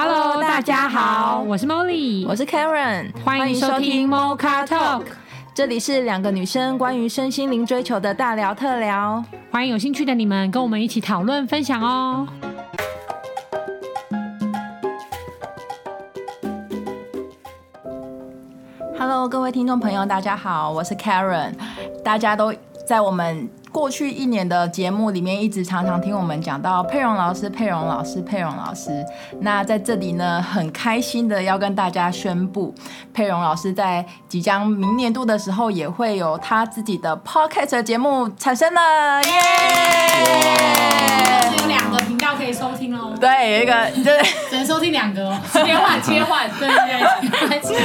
Hello，大家好，我是 Molly，我是 Karen，欢迎收听 Mocha Talk，这里是两个女生关于身心灵追求的大聊特聊，欢迎有兴趣的你们跟我们一起讨论分享哦。Hello，各位听众朋友，大家好，我是 Karen，大家都在我们。过去一年的节目里面，一直常常听我们讲到佩蓉老师、佩蓉老师、佩蓉老师。那在这里呢，很开心的要跟大家宣布，佩蓉老师在即将明年度的时候，也会有他自己的 podcast 节目产生了，耶、两个频道可以收听哦。对，有一个，对，只能收听两个哦，切换切换，对对对，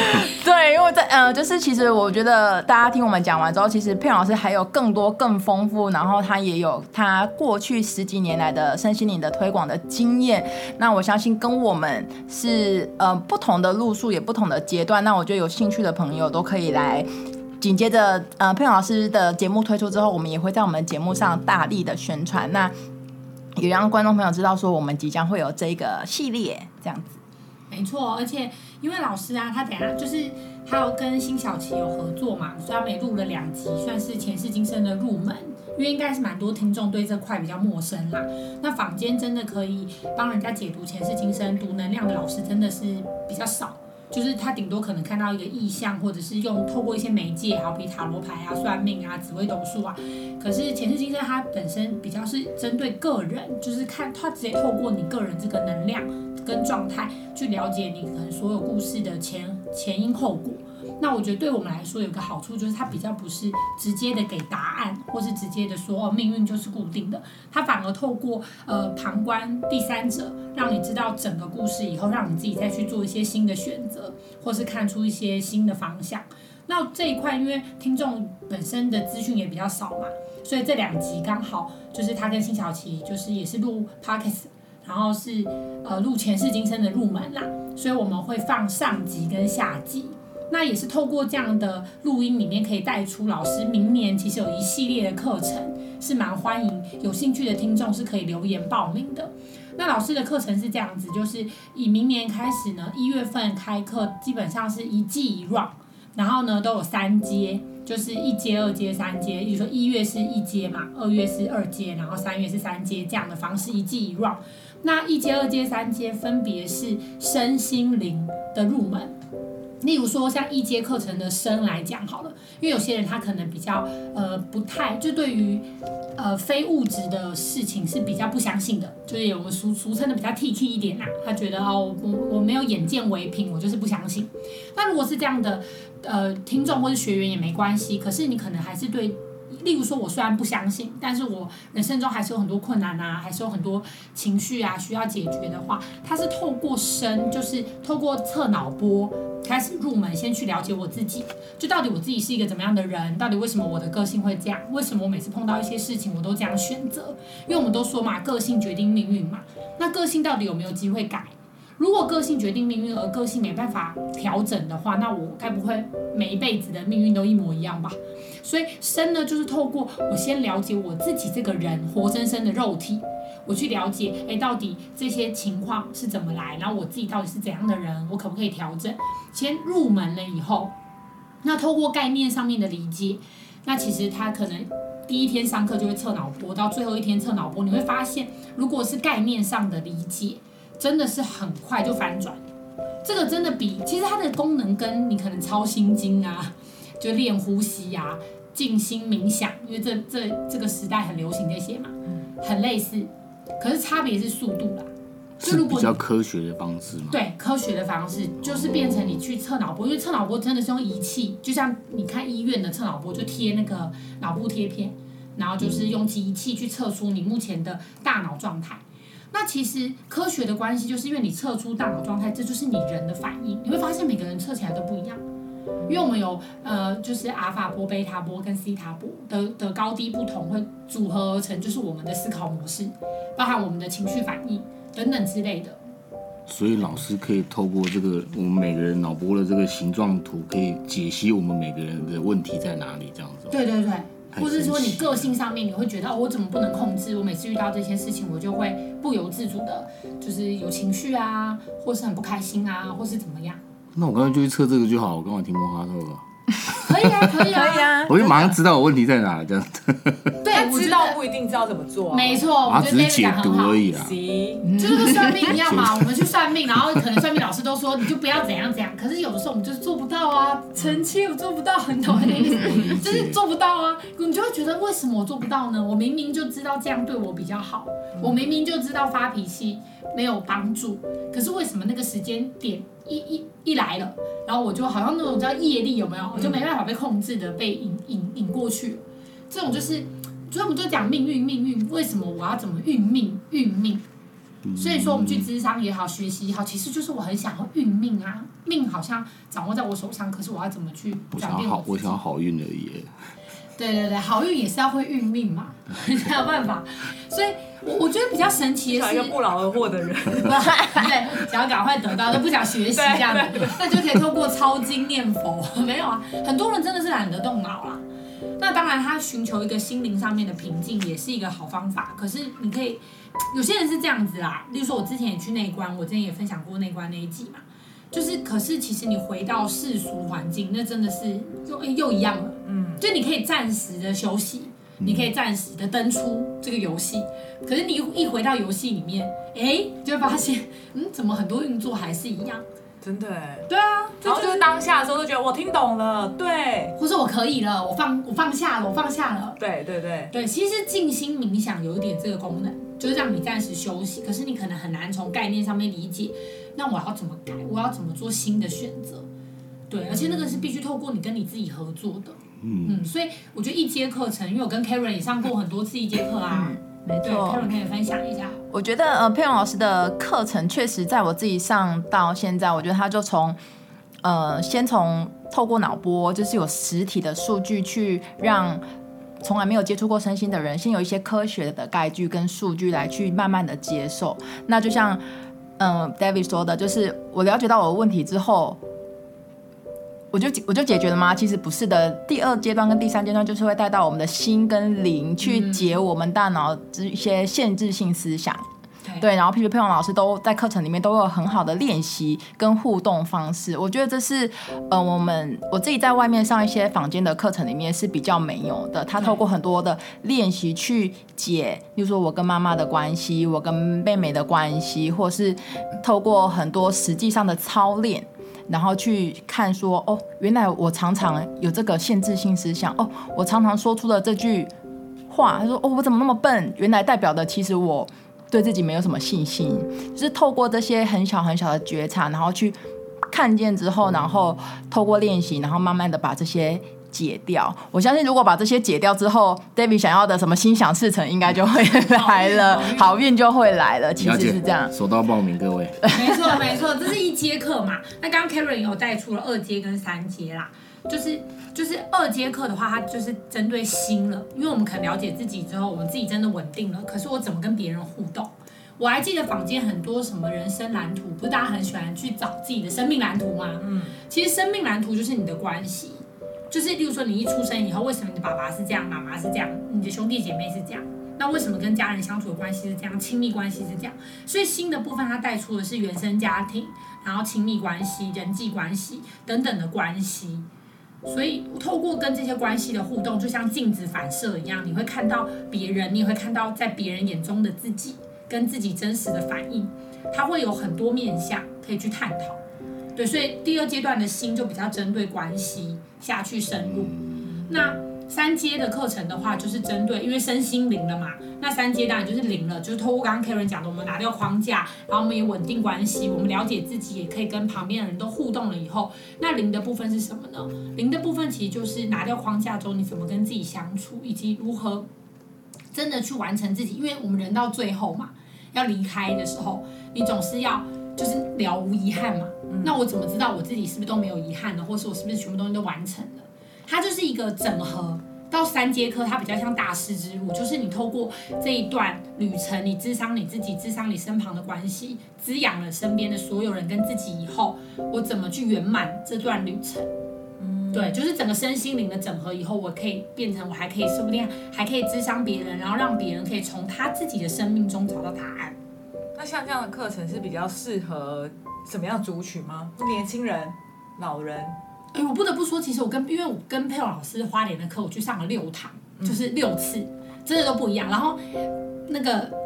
对，因为在呃，就是其实我觉得大家听我们讲完之后，其实佩蓉老师还有更多更丰富。然后他也有他过去十几年来的身心灵的推广的经验，那我相信跟我们是呃不同的路数，也不同的阶段。那我觉得有兴趣的朋友都可以来。紧接着呃佩蓉老师的节目推出之后，我们也会在我们节目上大力的宣传，那也让观众朋友知道说我们即将会有这个系列这样子。没错，而且因为老师啊，他等下就是他有跟辛晓琪有合作嘛，所以他们也录了两集，算是前世今生的入门。因为应该是蛮多听众对这块比较陌生啦，那坊间真的可以帮人家解读前世今生、读能量的老师真的是比较少，就是他顶多可能看到一个意象，或者是用透过一些媒介，好比塔罗牌啊、算命啊、紫微斗数啊。可是前世今生它本身比较是针对个人，就是看他直接透过你个人这个能量跟状态去了解你可能所有故事的前前因后果。那我觉得对我们来说有个好处，就是它比较不是直接的给答案，或是直接的说，命运就是固定的，它反而透过呃旁观第三者，让你知道整个故事以后，让你自己再去做一些新的选择，或是看出一些新的方向。那这一块因为听众本身的资讯也比较少嘛，所以这两集刚好就是他跟辛晓琪就是也是录 Podcast，然后是呃录前世今生的入门啦，所以我们会放上集跟下集。那也是透过这样的录音里面，可以带出老师明年其实有一系列的课程，是蛮欢迎有兴趣的听众是可以留言报名的。那老师的课程是这样子，就是以明年开始呢，一月份开课，基本上是一季一 r u n 然后呢都有三阶，就是一阶、二阶、三阶，也就是说一月是一阶嘛，二月是二阶，然后三月是三阶这样的方式，一季一 r u n。那一阶、二阶、三阶分别是身心灵的入门。例如说，像一阶课程的生来讲好了，因为有些人他可能比较呃不太，就对于呃非物质的事情是比较不相信的，就是有我们俗俗称的比较 T T 一点呐，他觉得哦我我没有眼见为凭，我就是不相信。那如果是这样的呃听众或是学员也没关系，可是你可能还是对。例如说，我虽然不相信，但是我人生中还是有很多困难啊，还是有很多情绪啊需要解决的话，它是透过身，就是透过测脑波开始入门，先去了解我自己，就到底我自己是一个怎么样的人，到底为什么我的个性会这样，为什么我每次碰到一些事情我都这样选择？因为我们都说嘛，个性决定命运嘛，那个性到底有没有机会改？如果个性决定命运，而个性没办法调整的话，那我该不会每一辈子的命运都一模一样吧？所以身呢，就是透过我先了解我自己这个人活生生的肉体，我去了解，哎，到底这些情况是怎么来，然后我自己到底是怎样的人，我可不可以调整？先入门了以后，那透过概念上面的理解，那其实他可能第一天上课就会测脑波，到最后一天测脑波，你会发现，如果是概念上的理解，真的是很快就反转。这个真的比其实它的功能跟你可能抄心经啊。就练呼吸呀、啊，静心冥想，因为这这这个时代很流行这些嘛，很类似，可是差别是速度啦。就如果比较科学的方式嘛。对，科学的方式就是变成你去测脑波，因为测脑波真的是用仪器，就像你看医院的测脑波，就贴那个脑部贴片，然后就是用仪器去测出你目前的大脑状态。那其实科学的关系，就是因为你测出大脑状态，这就是你人的反应，你会发现每个人测起来都不一样。因为我们有呃，就是阿尔法波、贝塔波跟西塔波的的高低不同，会组合而成，就是我们的思考模式，包含我们的情绪反应等等之类的。所以老师可以透过这个我们每个人脑波的这个形状图，可以解析我们每个人的问题在哪里，这样子。对对对，或是说你个性上面，你会觉得哦，我怎么不能控制？我每次遇到这些事情，我就会不由自主的，就是有情绪啊，或是很不开心啊，或是怎么样？那我刚才就去测这个就好，我刚好听摸哈透了。可以啊，可以啊，可以啊，我就马上知道我问题在哪，这样子。对，我知道不一定知道怎么做，没错，我觉得 David 讲很好。而已啦，就是跟算命一样嘛，我们去算命，然后可能算命老师都说你就不要怎样怎样，可是有的时候我们就是做不到啊，臣妾我做不到，很懂的意思，就是做不到啊，你就会觉得为什么我做不到呢？我明明就知道这样对我比较好，我明明就知道发脾气没有帮助，可是为什么那个时间点？一一一来了，然后我就好像那种叫业力有没有？我就没办法被控制的被引引引过去。这种就是，所以我们就讲命运命运，为什么我要怎么运命运命？所以说我们去智商也好，学习也好，其实就是我很想要运命啊，命好像掌握在我手上，可是我要怎么去转变我？我想好，我想好运而已。对对对，好运也是要会运命嘛，才有办法。所以，我我觉得比较神奇的是，一个不劳而获的人，对，想要赶快得到，都不想学习这样子，那就可以透过抄经念佛。没有啊，很多人真的是懒得动脑啦。那当然，他寻求一个心灵上面的平静也是一个好方法。可是，你可以，有些人是这样子啦。例如说，我之前也去内观，我之前也分享过内观那一集嘛。就是，可是其实你回到世俗环境，那真的是又又一样了。嗯，就你可以暂时的休息，你可以暂时的登出这个游戏，可是你一回到游戏里面，哎、欸，就会发现，嗯，怎么很多运作还是一样？真的哎。对啊，然后就是当下的时候都觉得我听懂了，对，或者我可以了，我放我放下了，我放下了。对对对对，其实静心冥想有一点这个功能，就是让你暂时休息，可是你可能很难从概念上面理解。那我要怎么改？我要怎么做新的选择？对，而且那个是必须透过你跟你自己合作的。嗯嗯，所以我觉得一阶课程，因为我跟 Karen 也上过很多次一阶课啊。嗯，没错，Karen 可以分享一下。我觉得呃，佩蓉老师的课程确实在我自己上到现在，我觉得他就从呃，先从透过脑波，就是有实体的数据去让从来没有接触过身心的人，先有一些科学的概据跟数据来去慢慢的接受。那就像。嗯，David 说的就是我了解到我的问题之后，我就我就解决了吗？其实不是的。第二阶段跟第三阶段就是会带到我们的心跟灵去解我们大脑这一些限制性思想。对，然后 P P 佩蓉老师都在课程里面都有很好的练习跟互动方式，我觉得这是呃我们我自己在外面上一些坊间的课程里面是比较没有的。他透过很多的练习去解，比如说我跟妈妈的关系，我跟妹妹的关系，或是透过很多实际上的操练，然后去看说哦，原来我常常有这个限制性思想，哦，我常常说出了这句话，他说哦，我怎么那么笨？原来代表的其实我。对自己没有什么信心，就是透过这些很小很小的觉察，然后去看见之后，然后透过练习，然后慢慢的把这些解掉。我相信，如果把这些解掉之后，David 想要的什么心想事成，应该就会来了，好运就会来了。其实是这样。手到报名，各位。没错，没错，这是一节课嘛。那刚刚 Karen 有带出了二阶跟三阶啦。就是就是二阶课的话，它就是针对心了，因为我们可能了解自己之后，我们自己真的稳定了。可是我怎么跟别人互动？我还记得坊间很多什么人生蓝图，不是大家很喜欢去找自己的生命蓝图吗？嗯，其实生命蓝图就是你的关系，就是例如说你一出生以后，为什么你的爸爸是这样，妈妈是这样，你的兄弟姐妹是这样？那为什么跟家人相处的关系是这样，亲密关系是这样？所以新的部分它带出的是原生家庭，然后亲密关系、人际关系等等的关系。所以，透过跟这些关系的互动，就像镜子反射一样，你会看到别人，你也会看到在别人眼中的自己，跟自己真实的反应，它会有很多面向可以去探讨。对，所以第二阶段的心就比较针对关系下去深入。那三阶的课程的话，就是针对，因为身心灵了嘛。那三阶当然就是灵了，就是透过刚刚 Karen 讲的，我们拿掉框架，然后我们也稳定关系，我们了解自己，也可以跟旁边的人都互动了以后，那灵的部分是什么呢？灵的部分其实就是拿掉框架之后，你怎么跟自己相处，以及如何真的去完成自己。因为我们人到最后嘛，要离开的时候，你总是要就是了无遗憾嘛。那我怎么知道我自己是不是都没有遗憾呢，或是我是不是全部东西都完成了？它就是一个整合，到三阶课，它比较像大师之路，就是你透过这一段旅程，你智商你自己，智商你身旁的关系，滋养了身边的所有人跟自己以后，我怎么去圆满这段旅程？嗯，对，就是整个身心灵的整合以后，我可以变成我还可以说不定还可以咨商别人，然后让别人可以从他自己的生命中找到答案。那像这样的课程是比较适合什么样的族群吗？年轻人、老人？哎、欸，我不得不说，其实我跟因为我跟佩蓉老师花莲的课，我去上了六堂，就是六次，真的都不一样。然后那个。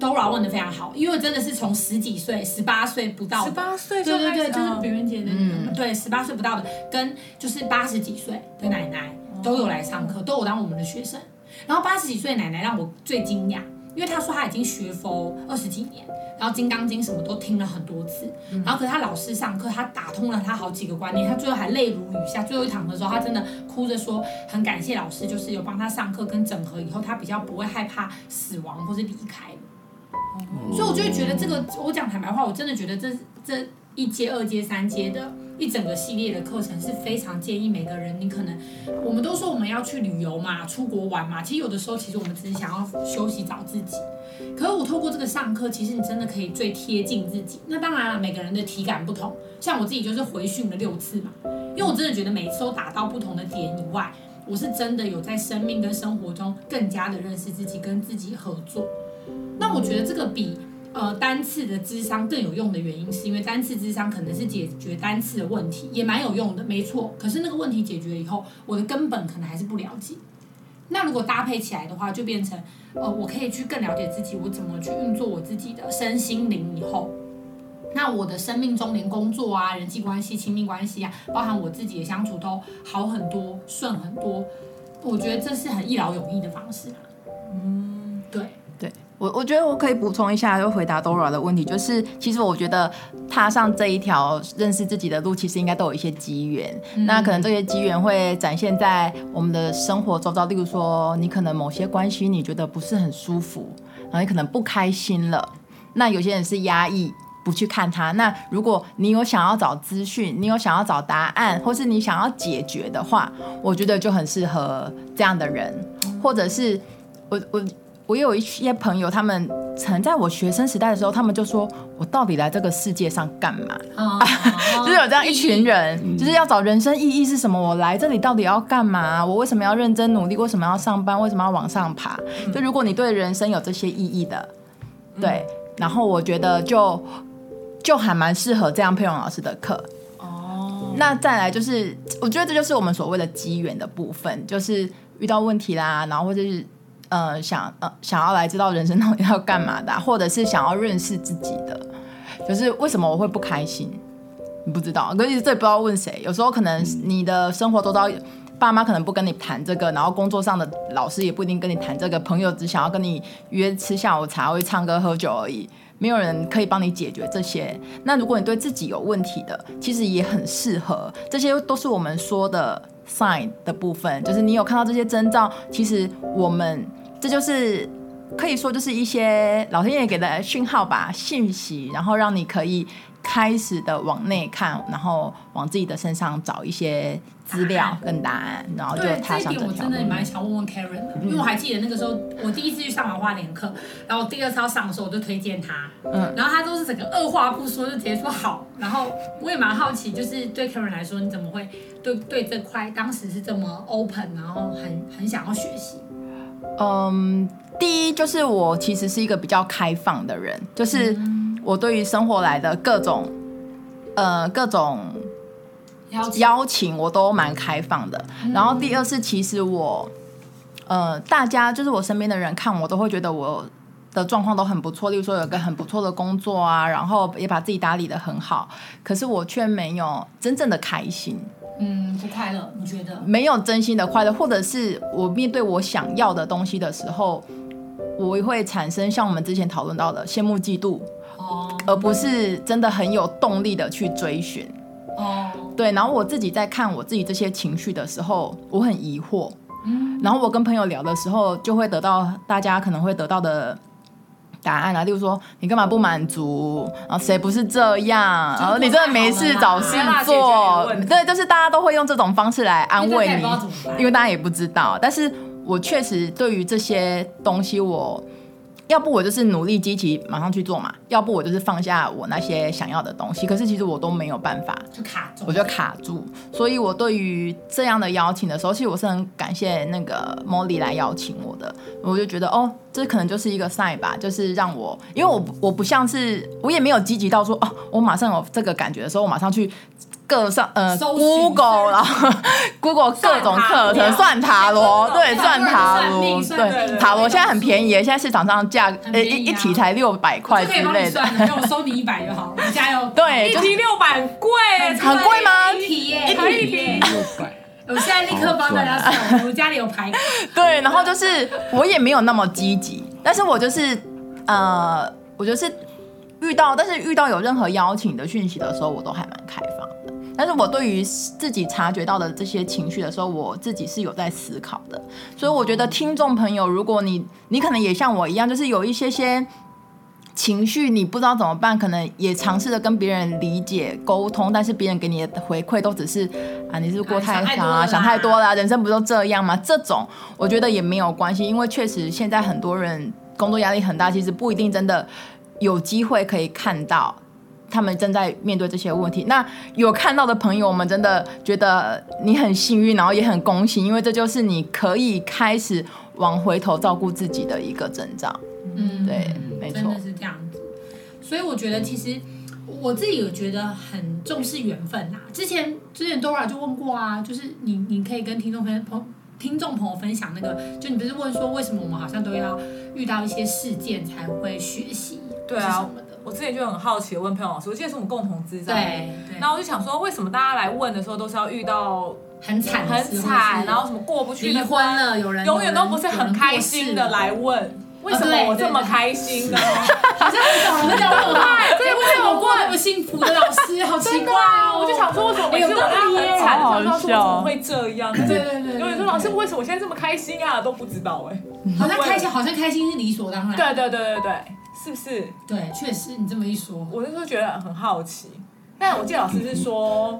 Dora 问的非常好，因为真的是从十几岁、十八岁不到，十八岁对对对，就是别人节的，嗯、对，十八岁不到的，跟就是八十几岁的奶奶都有来上课，都有当我们的学生。然后八十几岁的奶奶让我最惊讶，因为他说他已经学佛二十几年，然后《金刚经》什么都听了很多次，然后可是他老师上课，他打通了他好几个观念，他最后还泪如雨下。最后一堂的时候，他真的哭着说，很感谢老师，就是有帮他上课跟整合以后，他比较不会害怕死亡或是离开。所以我就会觉得这个，我讲坦白话，我真的觉得这这一阶、二阶、三阶的一整个系列的课程是非常建议每个人。你可能我们都说我们要去旅游嘛，出国玩嘛，其实有的时候其实我们只是想要休息找自己。可是我透过这个上课，其实你真的可以最贴近自己。那当然了，每个人的体感不同，像我自己就是回训了六次嘛，因为我真的觉得每次都打到不同的点以外，我是真的有在生命跟生活中更加的认识自己，跟自己合作。那我觉得这个比呃单次的咨商更有用的原因，是因为单次咨商可能是解决单次的问题，也蛮有用的，没错。可是那个问题解决了以后，我的根本可能还是不了解。那如果搭配起来的话，就变成呃我可以去更了解自己，我怎么去运作我自己的身心灵以后，那我的生命中连工作啊、人际关系、亲密关系啊，包含我自己的相处都好很多、顺很多。我觉得这是很一劳永逸的方式啊。嗯，对。我我觉得我可以补充一下，就回答 Dora 的问题，就是其实我觉得踏上这一条认识自己的路，其实应该都有一些机缘。嗯、那可能这些机缘会展现在我们的生活周遭，例如说，你可能某些关系你觉得不是很舒服，然后你可能不开心了。那有些人是压抑，不去看它。那如果你有想要找资讯，你有想要找答案，或是你想要解决的话，我觉得就很适合这样的人，或者是我我。我有一些朋友，他们曾在我学生时代的时候，他们就说：“我到底来这个世界上干嘛？”哦、就是有这样一群人，义就是要找人生意义是什么？我来这里到底要干嘛？我为什么要认真努力？为什么要上班？为什么要往上爬？嗯、就如果你对人生有这些意义的，对，嗯、然后我觉得就就还蛮适合这样佩蓉老师的课。哦，那再来就是，我觉得这就是我们所谓的机缘的部分，就是遇到问题啦，然后或者是。呃，想呃想要来知道人生到底要干嘛的，或者是想要认识自己的，就是为什么我会不开心？你不知道，可是这也不知道问谁。有时候可能你的生活周遭，爸妈可能不跟你谈这个，然后工作上的老师也不一定跟你谈这个，朋友只想要跟你约吃下午茶，会唱歌喝酒而已，没有人可以帮你解决这些。那如果你对自己有问题的，其实也很适合，这些都是我们说的 sign 的部分，就是你有看到这些征兆，其实我们。这就是可以说，就是一些老天爷给的讯号吧，信息，然后让你可以开始的往内看，然后往自己的身上找一些资料 跟答案，然后就踏上这条路。对，这一点我真的蛮想问问 Karen 的，因为我还记得那个时候，我第一次去上完花莲课，然后第二次要上的时候，我就推荐他，嗯，然后他都是整个二话不说就直接说好，然后我也蛮好奇，就是对 Karen 来说，你怎么会对对这块当时是这么 open，然后很很想要学习？嗯，第一就是我其实是一个比较开放的人，就是我对于生活来的各种，呃，各种邀请。我都蛮开放的。然后第二是其实我，呃，大家就是我身边的人看我都会觉得我的状况都很不错，例如说有个很不错的工作啊，然后也把自己打理的很好，可是我却没有真正的开心。嗯，不快乐，你觉得？没有真心的快乐，或者是我面对我想要的东西的时候，我会产生像我们之前讨论到的羡慕、嫉妒，哦，而不是真的很有动力的去追寻。哦，对，然后我自己在看我自己这些情绪的时候，我很疑惑。嗯，然后我跟朋友聊的时候，就会得到大家可能会得到的。答案啊，例如说你干嘛不满足？然后谁不是这样？然后你真的没事找事做？对，就是大家都会用这种方式来安慰你，因为大家也不知道。但是我确实对于这些东西我，要不我就是努力积极马上去做嘛，要不我就是放下我那些想要的东西。可是其实我都没有办法，就卡住，我就卡住。所以我对于这样的邀请的时候，其实我是很感谢那个 Molly 来邀请我的。我就觉得哦，这可能就是一个 sign 吧，就是让我，因为我我不像是我也没有积极到说哦，我马上有这个感觉的时候，我马上去。各上呃，Google 然后 Google 各种课程算塔罗，对，算塔罗，对，塔罗现在很便宜，现在市场上价呃一一题才六百块之类的，给我收你一百就好了，加油。对，一题六百贵，很贵吗？一题耶，一题六百。我现在立刻帮大家算，我家里有牌。对，然后就是我也没有那么积极，但是我就是呃，我就是遇到，但是遇到有任何邀请的讯息的时候，我都还蛮开放的。但是我对于自己察觉到的这些情绪的时候，我自己是有在思考的。所以我觉得听众朋友，如果你你可能也像我一样，就是有一些些情绪，你不知道怎么办，可能也尝试着跟别人理解沟通，但是别人给你的回馈都只是啊，你是过太想啊，想太多了，人生不都这样吗？这种我觉得也没有关系，因为确实现在很多人工作压力很大，其实不一定真的有机会可以看到。他们正在面对这些问题。那有看到的朋友我们，真的觉得你很幸运，然后也很恭喜，因为这就是你可以开始往回头照顾自己的一个征兆。嗯，对，没错，真的是这样子。所以我觉得，其实我自己有觉得很重视缘分呐。之前之前 Dora 就问过啊，就是你你可以跟听众朋朋听众朋友分享那个，就你不是问说为什么我们好像都要遇到一些事件才会学习？对啊。我之前就很好奇的问佩蓉老师，我记得是我们共同咨商，对，然后我就想说，为什么大家来问的时候都是要遇到很惨很惨，然后什么过不去的离婚了，有人永远都不是很开心的来问，为什么我这么开心呢？好像很少人会这样问，对，为什么我过那么幸福的老师，好奇怪哦！我就想说，为什么每次我很惨，他说怎么会这样？对对对，有人说老师，为什么我现在这么开心啊？都不知道哎，好像开心，好像开心是理所当然。对对对对对。是不是？对，确实你这么一说，我那时候觉得很好奇。但我记得老师是说，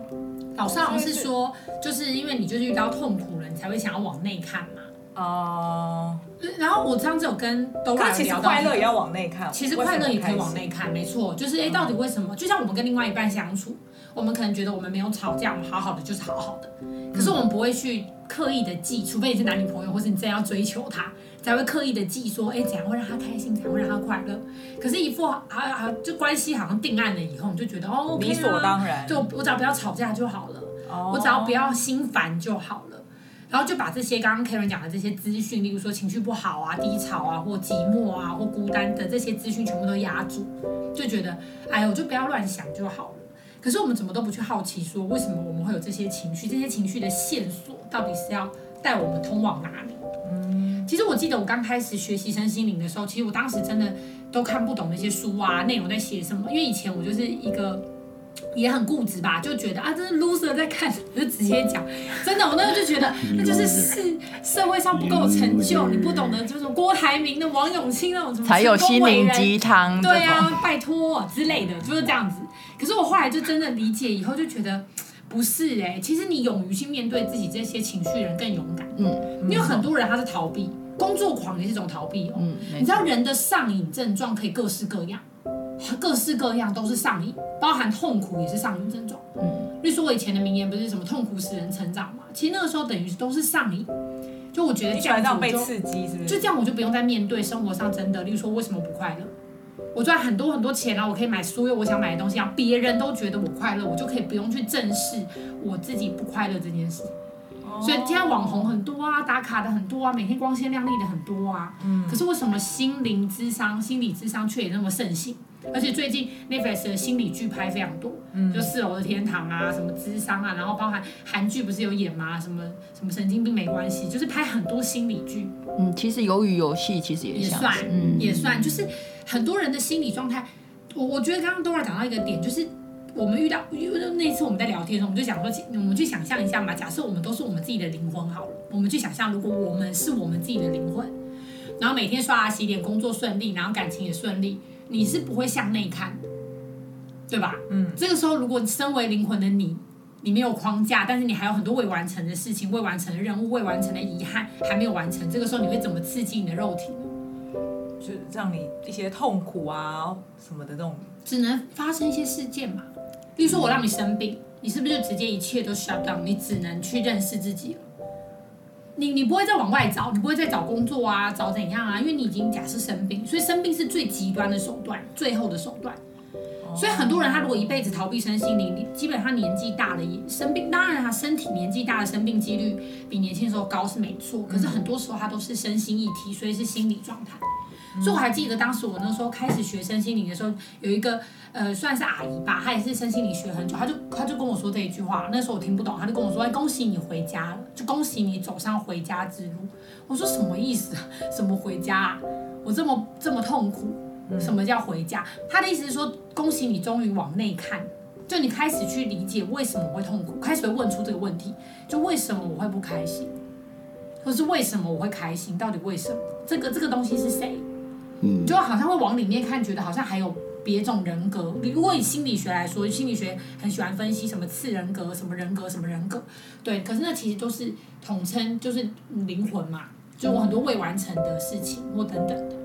老师好像是说，就是因为你就是遇到痛苦了，你才会想要往内看嘛。哦。然后我上次有跟都来聊到，其实快乐也要往内看。其实快乐也可以往内看，没错。就是哎，到底为什么？就像我们跟另外一半相处，我们可能觉得我们没有吵架，我们好好的就是好好的。可是我们不会去刻意的记，除非你是男女朋友，或是你真要追求他。才会刻意的记说，哎，怎样会让他开心，怎样会让他快乐。可是，一副啊啊，就关系好像定案了以后，你就觉得哦，理所当然，就我只要不要吵架就好了，我只要不要心烦就好了。然后就把这些刚刚 Karen 讲的这些资讯，例如说情绪不好啊、低潮啊、或寂寞啊、或孤单的这些资讯，全部都压住，就觉得，哎呦，我就不要乱想就好了。可是我们怎么都不去好奇，说为什么我们会有这些情绪？这些情绪的线索到底是要带我们通往哪里？其实我记得我刚开始学习身心灵的时候，其实我当时真的都看不懂那些书啊，内容在写什么。因为以前我就是一个 也很固执吧，就觉得啊，这是 loser 在看，我就直接讲。真的，我那时候就觉得 那就是是社会上不够有成就，你不懂得就是郭台铭的、王永庆那种什么才有心灵鸡汤，对啊，拜托之类的，就是这样子。可是我后来就真的理解以后，就觉得。不是哎、欸，其实你勇于去面对自己这些情绪，人更勇敢。嗯，因为很多人他是逃避，工作狂也是一种逃避哦。嗯，你知道人的上瘾症状可以各式各样，各式各样都是上瘾，包含痛苦也是上瘾症状。嗯，例如说我以前的名言不是什么痛苦使人成长嘛？其实那个时候等于都是上瘾。就我觉得这样子就被刺激，是不是？就这样我就不用再面对生活上真的，例如说为什么不快乐？我赚很多很多钱，然后我可以买所有我想买的东西，让别人都觉得我快乐，我就可以不用去正视我自己不快乐这件事。所以现在网红很多啊，打卡的很多啊，每天光鲜亮丽的很多啊。嗯。可是为什么心灵智商、心理智商却也那么盛行？而且最近 Netflix 的心理剧拍非常多，嗯，就四楼的天堂啊，什么智商啊，然后包含韩剧不是有演吗？什么什么神经病没关系，就是拍很多心理剧。嗯，其实鱿鱼游戏其实也，也算，嗯，也算，就是很多人的心理状态。我我觉得刚刚 Dora 讲到一个点，就是我们遇到，因为那次我们在聊天的时候，我们就想说，我们去想象一下嘛，假设我们都是我们自己的灵魂好了，我们去想象，如果我们是我们自己的灵魂，然后每天刷牙洗脸，工作顺利，然后感情也顺利。你是不会向内看的，对吧？嗯，这个时候，如果你身为灵魂的你，你没有框架，但是你还有很多未完成的事情、未完成的任务、未完成的遗憾还没有完成，这个时候你会怎么刺激你的肉体呢？就让你一些痛苦啊什么的那种？只能发生一些事件嘛，比如说我让你生病，你是不是就直接一切都 shut down？你只能去认识自己了。你你不会再往外找，你不会再找工作啊，找怎样啊？因为你已经假设生病，所以生病是最极端的手段，最后的手段。所以很多人他如果一辈子逃避身心灵，你基本上年纪大了也生病。当然他身体年纪大的生病几率比年轻时候高是没错，可是很多时候他都是身心一体，所以是心理状态。所以我还记得当时我那时候开始学身心灵的时候，有一个呃算是阿姨吧，她也是身心灵学很久，她就她就跟我说这一句话，那时候我听不懂，她就跟我说：“哎，恭喜你回家了，就恭喜你走上回家之路。”我说什么意思？什么回家啊？我这么这么痛苦，什么叫回家？她的意思是说，恭喜你终于往内看，就你开始去理解为什么我会痛苦，开始会问出这个问题，就为什么我会不开心，或是为什么我会开心？到底为什么？这个这个东西是谁？嗯，就好像会往里面看，觉得好像还有别种人格。如果以心理学来说，心理学很喜欢分析什么次人格、什么人格、什么人格，对。可是那其实都是统称，就是灵魂嘛，就我很多未完成的事情或等等的。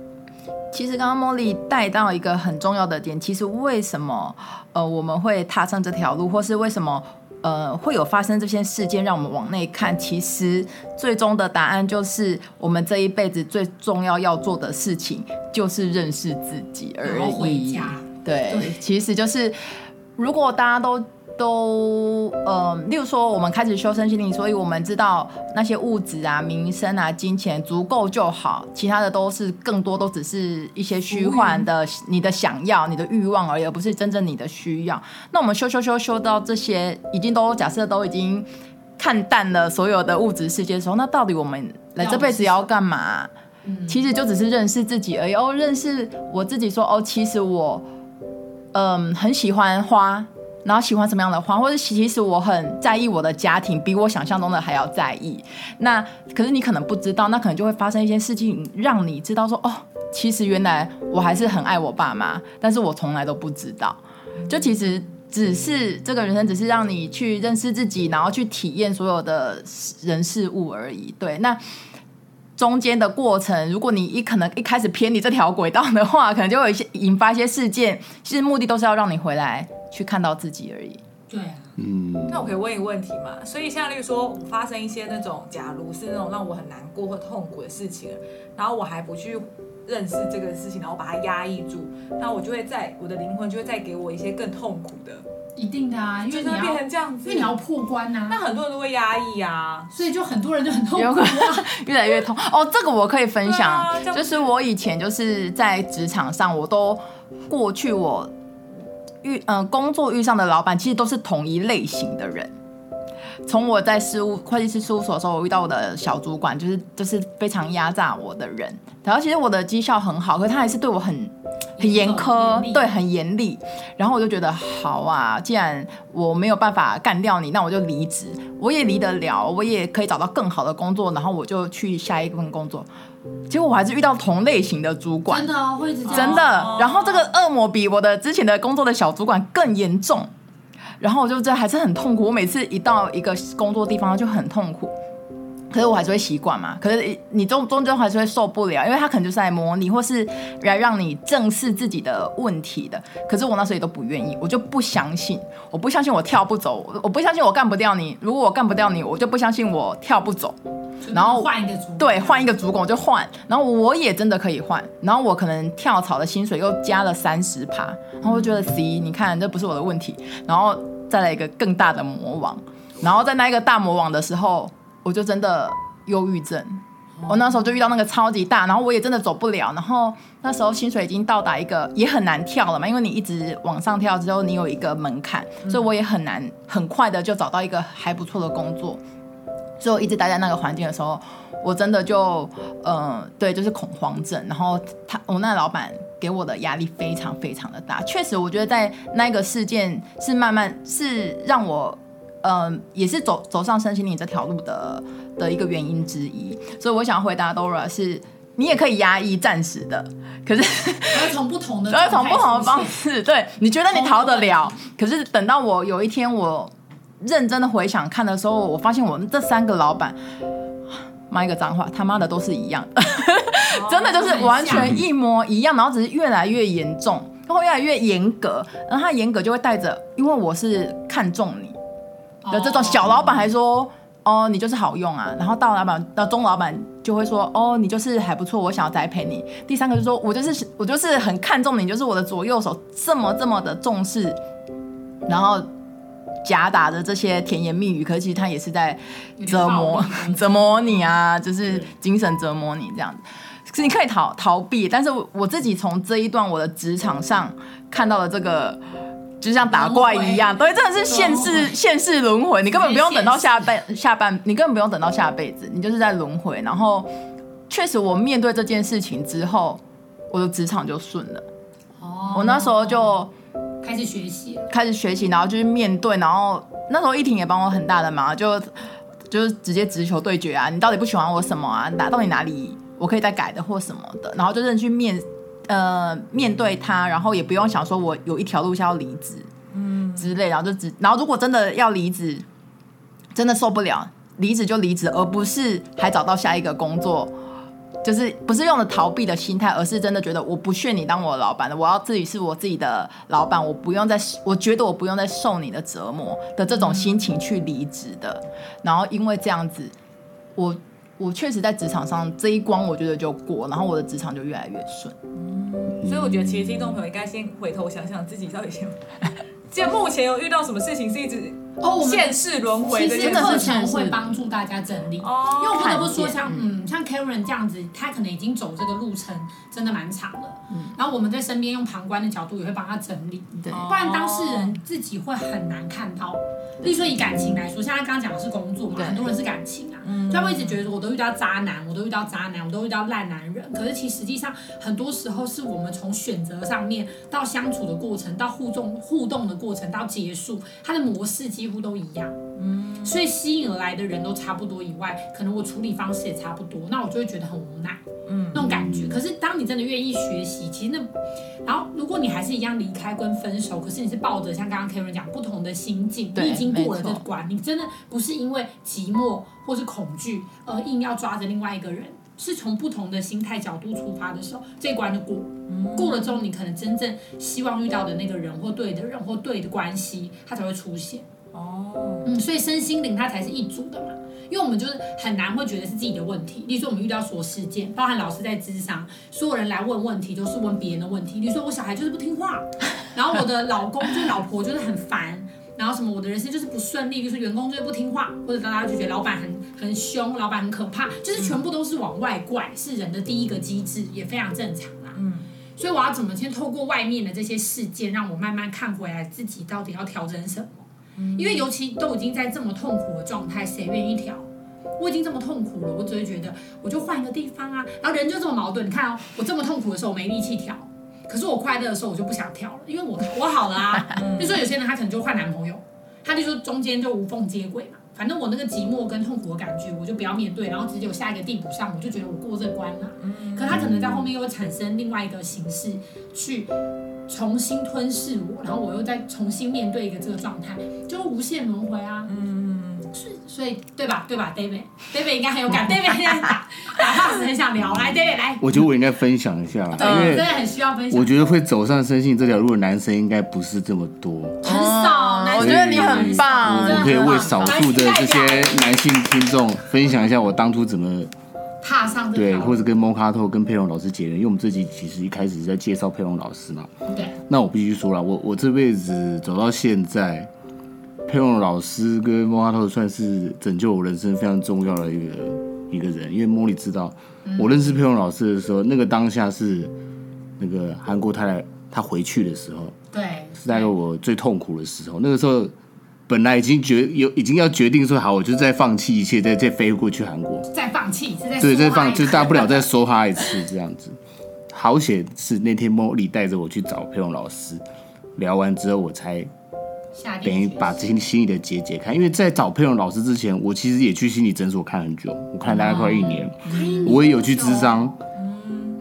其实刚刚茉莉带到一个很重要的点，其实为什么呃我们会踏上这条路，或是为什么？呃，会有发生这些事件，让我们往内看。其实最终的答案就是，我们这一辈子最重要要做的事情，就是认识自己而已。对，对，其实就是，如果大家都。都呃，例如说，我们开始修身心灵，所以我们知道那些物质啊、名声啊、金钱足够就好，其他的都是更多都只是一些虚幻的，你的想要、你的欲望而已，而不是真正你的需要。那我们修修修修到这些，已经都假设都已经看淡了所有的物质世界的时候，那到底我们来这辈子要干嘛？其实就只是认识自己而已。哦，认识我自己说，说哦，其实我嗯、呃、很喜欢花。然后喜欢什么样的花，或者其实我很在意我的家庭，比我想象中的还要在意。那可是你可能不知道，那可能就会发生一些事情，让你知道说，哦，其实原来我还是很爱我爸妈，但是我从来都不知道。就其实只是这个人生，只是让你去认识自己，然后去体验所有的人事物而已。对，那中间的过程，如果你一可能一开始偏离这条轨道的话，可能就会有一些引发一些事件。其实目的都是要让你回来。去看到自己而已。对啊，嗯。那我可以问一个问题吗？所以像例如说，我发生一些那种，假如是那种让我很难过或痛苦的事情，然后我还不去认识这个事情，然后把它压抑住，那我就会在我的灵魂就会再给我一些更痛苦的。一定的啊，因为你要变成这样子，因为你要破关呐、啊。那很多人都会压抑啊，所以就很多人就很痛苦、啊，越来越痛。哦，这个我可以分享，啊、就是我以前就是在职场上，我都过去我。遇嗯、呃，工作遇上的老板其实都是同一类型的人。从我在事务会计师事务所的时候，我遇到我的小主管，就是就是非常压榨我的人。然后其实我的绩效很好，可是他还是对我很很严苛，对，很严厉。然后我就觉得好啊，既然我没有办法干掉你，那我就离职。我也离得了，我也可以找到更好的工作，然后我就去下一份工作。结果我还是遇到同类型的主管，真的、哦、会真的。然后这个恶魔比我的之前的工作的小主管更严重，然后我就这还是很痛苦。我每次一到一个工作地方就很痛苦。可是我还是会习惯嘛，可是你终终究还是会受不了，因为他可能就是来模拟，或是来让你正视自己的问题的。可是我那时候也都不愿意，我就不相信，我不相信我跳不走，我不相信我干不掉你。如果我干不掉你，我就不相信我跳不走。然后换一个主，对，换一个主管我就换，然后我也真的可以换，然后我可能跳槽的薪水又加了三十趴，然后我觉得 C，你看这不是我的问题，然后再来一个更大的魔王，然后在那一个大魔王的时候。我就真的忧郁症，我那时候就遇到那个超级大，然后我也真的走不了，然后那时候薪水已经到达一个也很难跳了嘛，因为你一直往上跳之后，你有一个门槛，所以我也很难很快的就找到一个还不错的工作，所以我一直待在那个环境的时候，我真的就呃对，就是恐慌症，然后他我那老板给我的压力非常非常的大，确实我觉得在那个事件是慢慢是让我。嗯，也是走走上身心灵这条路的的一个原因之一，所以我想回答 Dora 是，你也可以压抑暂时的，可是 从不同的，从不同的方式，对，你觉得你逃得了，可是等到我有一天我认真的回想看的时候，我发现我们这三个老板，骂一个脏话，他妈的都是一样的，真的就是完全一模一样，然后只是越来越严重，然后越来越严格，然后他严格就会带着，因为我是看中你的这种小老板还说。哦，你就是好用啊，然后大老板到中老板就会说，哦，你就是还不错，我想要栽培你。第三个就是说我就是我就是很看重你，就是我的左右手这么这么的重视，然后夹打着这些甜言蜜语，可是其实他也是在折磨 折磨你啊，就是精神折磨你这样子。是你可以逃逃避，但是我自己从这一段我的职场上看到了这个。就像打怪一样，对，真的是现世现世轮回，你根本不用等到下辈下半，你根本不用等到下辈子，你就是在轮回。然后，确实我面对这件事情之后，我的职场就顺了。哦，我那时候就开始学习，开始学习，然后就是面对，然后那时候依婷也帮我很大的忙，就就是直接直球对决啊，你到底不喜欢我什么啊？哪到底哪里我可以再改的或什么的，然后就认去面。呃，面对他，然后也不用想说，我有一条路是要离职，嗯，之类，然后就只，然后如果真的要离职，真的受不了，离职就离职，而不是还找到下一个工作，就是不是用了逃避的心态，而是真的觉得我不屑你当我的老板了，我要自己是我自己的老板，我不用再，我觉得我不用再受你的折磨的这种心情去离职的，然后因为这样子，我。我确实在职场上这一关，我觉得就过，然后我的职场就越来越顺。嗯，所以我觉得其实听众朋友应该先回头想想自己到底先，就目前有遇到什么事情是一直。哦，我们现世轮回的课程会帮助大家整理，哦，因为我不得不说，像嗯，像 Karen 这样子，他可能已经走这个路程真的蛮长了，嗯，然后我们在身边用旁观的角度也会帮他整理，对，不然当事人自己会很难看到。例如说以感情来说，像他刚刚讲的是工作嘛，很多人是感情啊，嗯，他会一直觉得我都遇到渣男，我都遇到渣男，我都遇到烂男人，可是其实实际上很多时候是我们从选择上面到相处的过程，到互动互动的过程到结束，他的模式几乎都一样。嗯，所以吸引而来的人都差不多以外，可能我处理方式也差不多，那我就会觉得很无奈，嗯，那种感觉。可是当你真的愿意学习，其实那，然后如果你还是一样离开跟分手，可是你是抱着像刚刚 Karen 讲不同的心境，你已经过了这关，你真的不是因为寂寞或是恐惧而硬要抓着另外一个人，是从不同的心态角度出发的时候，这一关就过，过了之后，你可能真正希望遇到的那个人或对的人或对的关系，它才会出现。哦，嗯，所以身心灵它才是一组的嘛，因为我们就是很难会觉得是自己的问题。例如说我们遇到所事件，包含老师在智商，所有人来问问题都是问别人的问题。例如说我小孩就是不听话，然后我的老公就是老婆就是很烦，然后什么我的人生就是不顺利，就是员工就是不听话，或者大家就觉得老板很很凶，老板很可怕，就是全部都是往外怪，是人的第一个机制，也非常正常啦。嗯，所以我要怎么先透过外面的这些事件，让我慢慢看回来自己到底要调整什么？因为尤其都已经在这么痛苦的状态，谁愿意调？我已经这么痛苦了，我只会觉得我就换一个地方啊。然后人就这么矛盾，你看哦，我这么痛苦的时候我没力气调，可是我快乐的时候我就不想调了，因为我我好了啊。就说有些人他可能就换男朋友，他就说中间就无缝接轨嘛。反正我那个寂寞跟痛苦的感觉，我就不要面对，然后直接有下一个地补上，我就觉得我过这关了。可他可能在后面又会产生另外一个形式去。重新吞噬我，然后我又再重新面对一个这个状态，就无限轮回啊。嗯，是，所以对吧？对吧？David，David 应该很有感。David 现在打打炮时很想聊，来，David 来。我觉得我应该分享一下，对，真的很需要分享。我觉得会走上生性这条路的男生应该不是这么多，很少。我觉得你很棒，我可以为少数的这些男性听众分享一下我当初怎么。踏上对，或者跟 Mocato 跟佩蓉老师结缘，因为我们这集其实一开始是在介绍佩蓉老师嘛。对。那我必须说了，我我这辈子走到现在，佩蓉老师跟 Mocato 算是拯救我人生非常重要的一个一个人，因为莫莉知道，我认识佩蓉老师的时候，那个当下是那个韩国太太她回去的时候，对，是大概我最痛苦的时候，那个时候。本来已经决有已经要决定说好，我就再放弃一切，再再飞过去韩国。再放弃，是在对，再放就大不了再说他一次这样子。好险是那天茉莉带着我去找佩蓉老师，聊完之后我才等于把这些心里的结解开。因为在找佩蓉老师之前，我其实也去心理诊所看很久，我看大概快一年，嗯、我也有去咨商，嗯、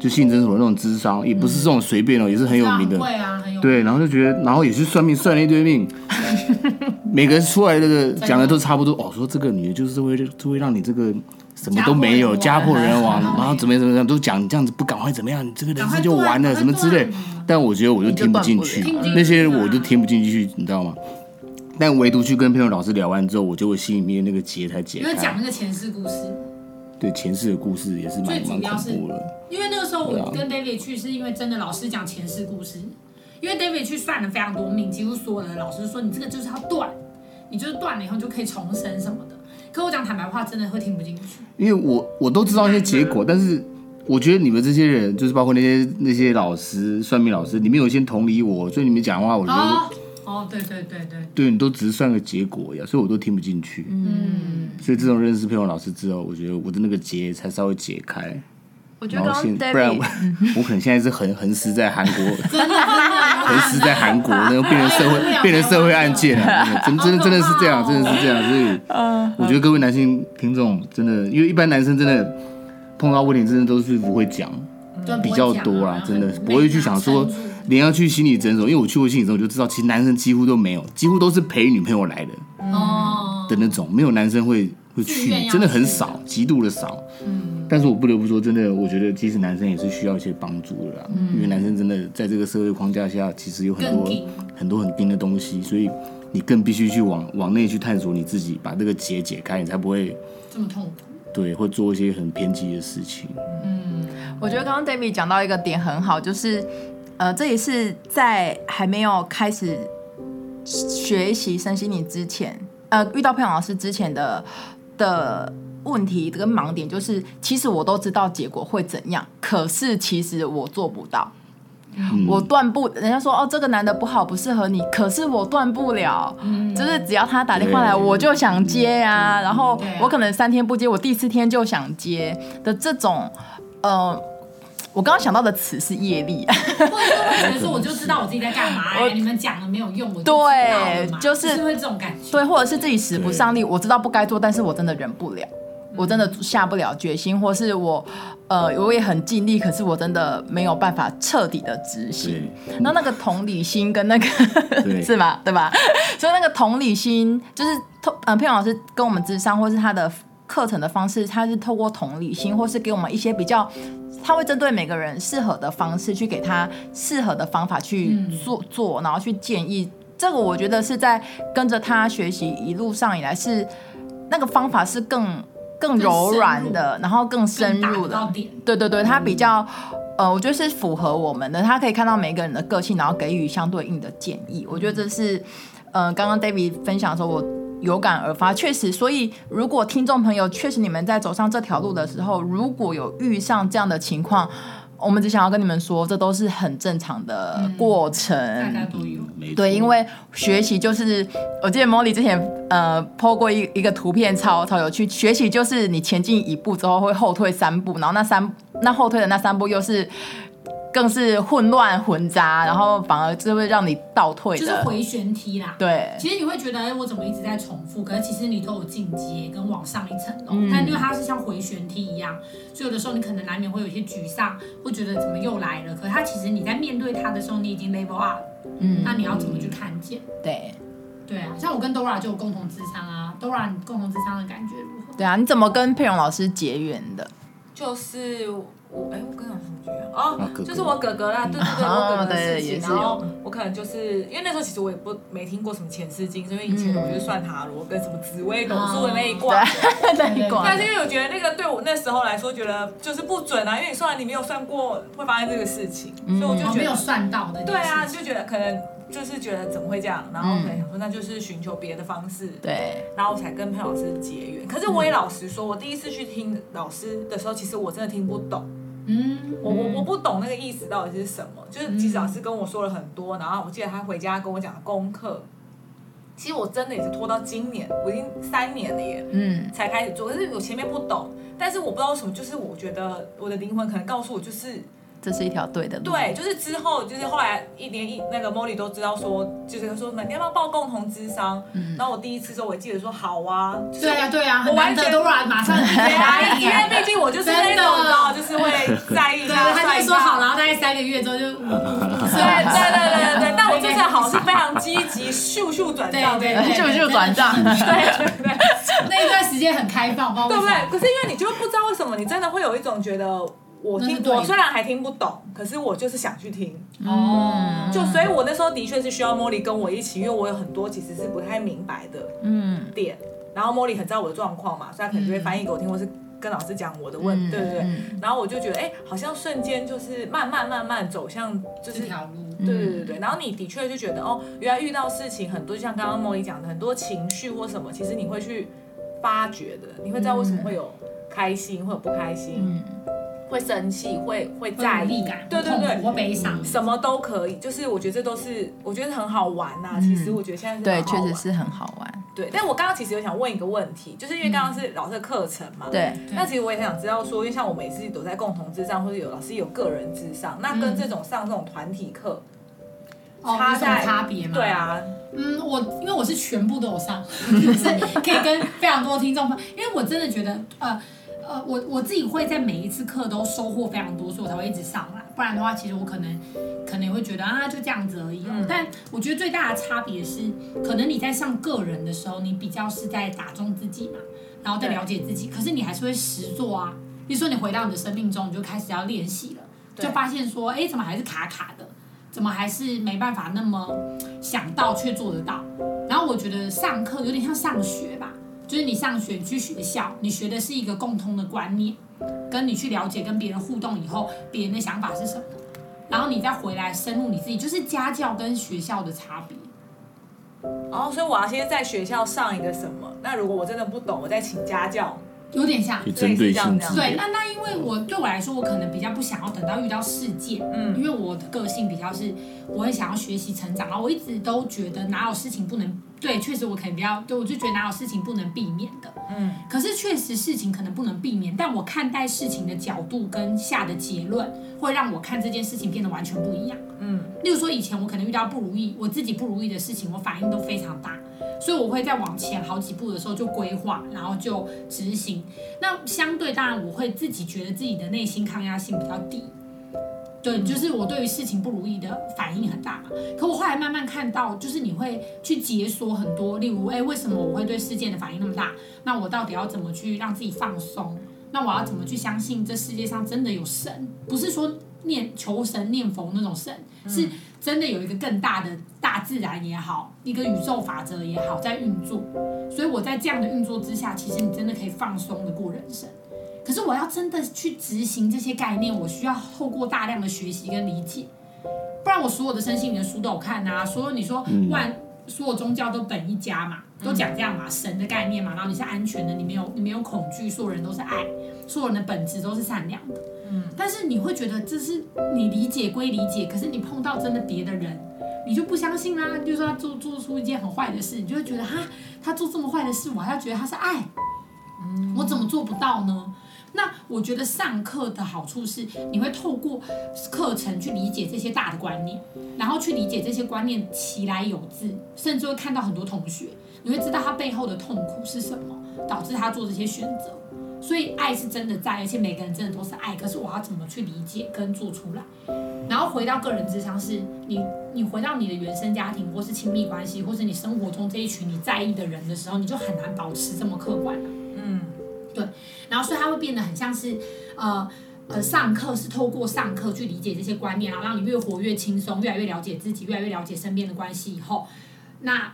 就心理诊所那种智商，也不是这种随便哦，也是很有名的。对啊，对，然后就觉得，然后也去算命算了一堆命。每个人出来的讲的都差不多哦，说这个女的就是会就会让你这个什么都没有，家破人亡，然后怎么样怎么样都讲，你这样子不赶快怎么样，你这个人生就完了什么之类。但我觉得我就听不进去，那些我就听不进去，你知道吗？但唯独去跟佩蓉老师聊完之后，我就会心里面那个结才解开。因为讲那个前世故事。对前世的故事也是蛮蛮恐怖的。因为那个时候我跟 David 去，是因为真的老师讲前世故事。因为 David 去算了非常多命，几乎所有的老师说你这个就是要断，你就是断了以后就可以重生什么的。可我讲坦白话，真的会听不进去。因为我我都知道一些结果，但是我觉得你们这些人，就是包括那些那些老师、算命老师，你们有些同理我，所以你们讲话，我觉得哦，哦，对对对对，对你都只是算个结果呀，所以我都听不进去。嗯，所以这种认识佩蓉老师之后，我觉得我的那个结才稍微解开。我觉得刚刚不然我，我可能现在是横横死在韩国，横死在韩国，那个变成社会变成社会案件了，真真的真的是这样，真的是这样。所以，我觉得各位男性听众真的，因为一般男生真的碰到问题，真的都是不会讲，比较多啦，真的不会去想说，连要去心理诊所，因为我去过心理诊所，我就知道，其实男生几乎都没有，几乎都是陪女朋友来的，哦的那种，没有男生会会去，真的很少，极度的少。嗯但是我不得不说，真的，我觉得其实男生也是需要一些帮助的啦，嗯、因为男生真的在这个社会框架下，其实有很多很多很硬的东西，所以你更必须去往往内去探索你自己，把这个结解开，你才不会这么痛苦。对，会做一些很偏激的事情。嗯，我觉得刚刚 David 讲到一个点很好，就是呃，这也是在还没有开始学习身心灵之前，呃，遇到佩蓉老师之前的的。问题跟盲点就是，其实我都知道结果会怎样，可是其实我做不到，嗯、我断不。人家说哦，这个男的不好，不适合你，可是我断不了。嗯、就是只要他打电话来，我就想接啊。然后我可能三天不接，我第四天就想接的这种。呃，我刚刚想到的词是业力，或者说觉得说，我就知道我自己在干嘛，我你们讲了没有用，我就对，就是，是会这种感觉。对，或者是自己使不上力，我知道不该做，但是我真的忍不了。我真的下不了决心，或是我，呃，我也很尽力，可是我真的没有办法彻底的执行。那那个同理心跟那个 是吗？对吧？所以那个同理心就是同，呃，佩蓉老师跟我们智商，或是他的课程的方式，他是透过同理心，或是给我们一些比较，他会针对每个人适合的方式去给他适合的方法去做做，然后去建议。这个我觉得是在跟着他学习一路上以来，是那个方法是更。更柔软的，然后更深入的，对对对，他比较，呃，我觉得是符合我们的，他可以看到每个人的个性，然后给予相对应的建议。我觉得这是，呃，刚刚 David 分享的时候，我有感而发，确实。所以，如果听众朋友确实你们在走上这条路的时候，如果有遇上这样的情况，我们只想要跟你们说，这都是很正常的过程。大家都有。对，因为学习就是，我记得 Molly 之前呃 po 过一一个图片，超超有趣。学习就是你前进一步之后会后退三步，然后那三那后退的那三步又是。更是混乱混杂，然后反而就会让你倒退，就是回旋踢啦。对，其实你会觉得，哎，我怎么一直在重复？可是其实你都有进阶跟往上一层楼。嗯、但因为它是像回旋踢一样，所以有的时候你可能难免会有一些沮丧，会觉得怎么又来了？可是它其实你在面对它的时候，你已经 level up。嗯，那你要怎么去看见？对，对啊，像我跟 Dora 就有共同智商啊，Dora 你共同智商的感觉如何？对啊，你怎么跟佩蓉老师结缘的？就是。我哎，我跟老师怎么觉得？哦，就是我哥哥啦，对对对，我哥哥的事情。然后我可能就是因为那时候其实我也不没听过什么前世今生，因为以前我就算塔罗跟什么紫微斗数的那一卦，那一卦。但是因为我觉得那个对我那时候来说，觉得就是不准啊，因为你算你没有算过会发生这个事情，所以我就觉得没有算到的。对啊，就觉得可能就是觉得怎么会这样，然后可能想说那就是寻求别的方式。对，然后我才跟潘老师结缘。可是我也老实说，我第一次去听老师的时候，其实我真的听不懂。嗯，我我我不懂那个意思到底是什么，就是即使老师跟我说了很多，然后我记得他回家跟我讲功课，其实我真的也是拖到今年，我已经三年了耶，嗯，才开始做，可是我前面不懂，但是我不知道为什么，就是我觉得我的灵魂可能告诉我就是。这是一条对的路。对，就是之后，就是后来一年一那个 Molly 都知道说，就是说，你要不要报共同智商？嗯。然后我第一次的时候，我记得说好啊。对啊，对啊，我完全都马上答应，因为毕竟我就是那种的，就是会在意。对，他就说好，然后大概三个月之后就。对对对对对，但我这次好是非常积极咻咻转账，对对，咻咻转账，对对对，那一段时间很开放，对不对？可是因为你就不知道为什么，你真的会有一种觉得，我听我虽然还听不懂，可是我就是想去听。哦，就所以，我那时候的确是需要茉莉跟我一起，因为我有很多其实是不太明白的嗯。点，然后茉莉很知道我的状况嘛，所以她可能就会翻译给我听，或是。跟老师讲我的问题，对对对，然后我就觉得，哎，好像瞬间就是慢慢慢慢走向就是这条路，对对对对。然后你的确就觉得，哦，原来遇到事情很多，就像刚刚茉莉讲的，很多情绪或什么，其实你会去发掘的，你会知道为什么会有开心，或者不开心，会生气，会会在意，对对对，或悲伤，什么都可以。就是我觉得这都是，我觉得很好玩呐。其实我觉得现在对，确实是很好玩。对，但我刚刚其实有想问一个问题，就是因为刚刚是老师的课程嘛，对。那其实我也很想知道说，因为像我每次都在共同之上，或者有老师有个人之上，那跟这种上这种团体课，哦，有什么差别吗？对啊，嗯，我因为我是全部都有上，就是可以跟非常多听众们，因为我真的觉得，呃呃，我我自己会在每一次课都收获非常多，所以我才会一直上来。不然的话，其实我可能可能也会觉得啊，就这样子而已。嗯、但我觉得最大的差别是，可能你在上个人的时候，你比较是在打中自己嘛，然后在了解自己。可是你还是会实做啊。比如说你回到你的生命中，你就开始要练习了，就发现说，哎，怎么还是卡卡的？怎么还是没办法那么想到却做得到？然后我觉得上课有点像上学吧，就是你上学去学校，你学的是一个共通的观念。跟你去了解跟别人互动以后，别人的想法是什么，然后你再回来深入你自己，就是家教跟学校的差别。然后，所以我要先在学校上一个什么？那如果我真的不懂，我再请家教。有点像，针对性对，那那因为我对我来说，我可能比较不想要等到遇到事件，嗯，因为我的个性比较是，我很想要学习成长，然后我一直都觉得哪有事情不能，对，确实我可能比较，对，我就觉得哪有事情不能避免的，嗯，可是确实事情可能不能避免，但我看待事情的角度跟下的结论，会让我看这件事情变得完全不一样，嗯，例如说以前我可能遇到不如意，我自己不如意的事情，我反应都非常大。所以我会在往前好几步的时候就规划，然后就执行。那相对当然，我会自己觉得自己的内心抗压性比较低。对，就是我对于事情不如意的反应很大嘛。可我后来慢慢看到，就是你会去解锁很多，例如，哎，为什么我会对事件的反应那么大？那我到底要怎么去让自己放松？那我要怎么去相信这世界上真的有神？不是说念求神念佛那种神，是。真的有一个更大的大自然也好，一个宇宙法则也好在运作，所以我在这样的运作之下，其实你真的可以放松的过人生。可是我要真的去执行这些概念，我需要透过大量的学习跟理解，不然我所有的身心灵的书都有看啊，所有你说万所有宗教都本一家嘛，都讲这样嘛，神的概念嘛，然后你是安全的，你没有你没有恐惧，所有人都是爱，所有人的本质都是善良的。嗯，但是你会觉得这是你理解归理解，可是你碰到真的别的人，你就不相信啦。就是说他做做出一件很坏的事，你就会觉得哈，他做这么坏的事，我还要觉得他是爱，嗯，我怎么做不到呢？那我觉得上课的好处是，你会透过课程去理解这些大的观念，然后去理解这些观念其来有自，甚至会看到很多同学，你会知道他背后的痛苦是什么，导致他做这些选择。所以爱是真的在，而且每个人真的都是爱。可是我要怎么去理解跟做出来？然后回到个人咨商，是你你回到你的原生家庭，或是亲密关系，或是你生活中这一群你在意的人的时候，你就很难保持这么客观了。嗯，对。然后所以它会变得很像是，呃呃，上课是透过上课去理解这些观念，然后让你越活越轻松，越来越了解自己，越来越了解身边的关系以后，那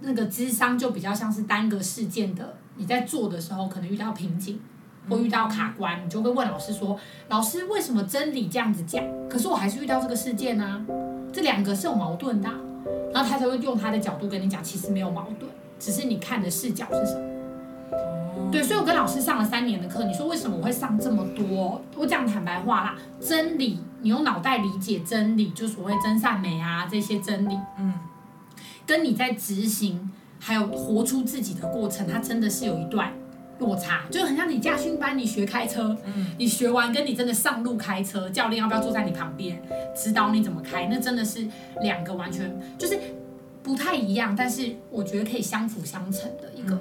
那个智商就比较像是单个事件的。你在做的时候，可能遇到瓶颈，或遇到卡关，你就会问老师说：“老师，为什么真理这样子讲？可是我还是遇到这个事件呢、啊？这两个是有矛盾的。”然后他才会用他的角度跟你讲，其实没有矛盾，只是你看的视角是什么。对，所以我跟老师上了三年的课，你说为什么我会上这么多？我讲坦白话啦，真理，你用脑袋理解真理，就所谓真善美啊这些真理，嗯，跟你在执行。还有活出自己的过程，它真的是有一段落差，就很像你驾训班，你学开车，嗯，你学完跟你真的上路开车，教练要不要坐在你旁边指导你怎么开？那真的是两个完全就是不太一样，但是我觉得可以相辅相成的一个、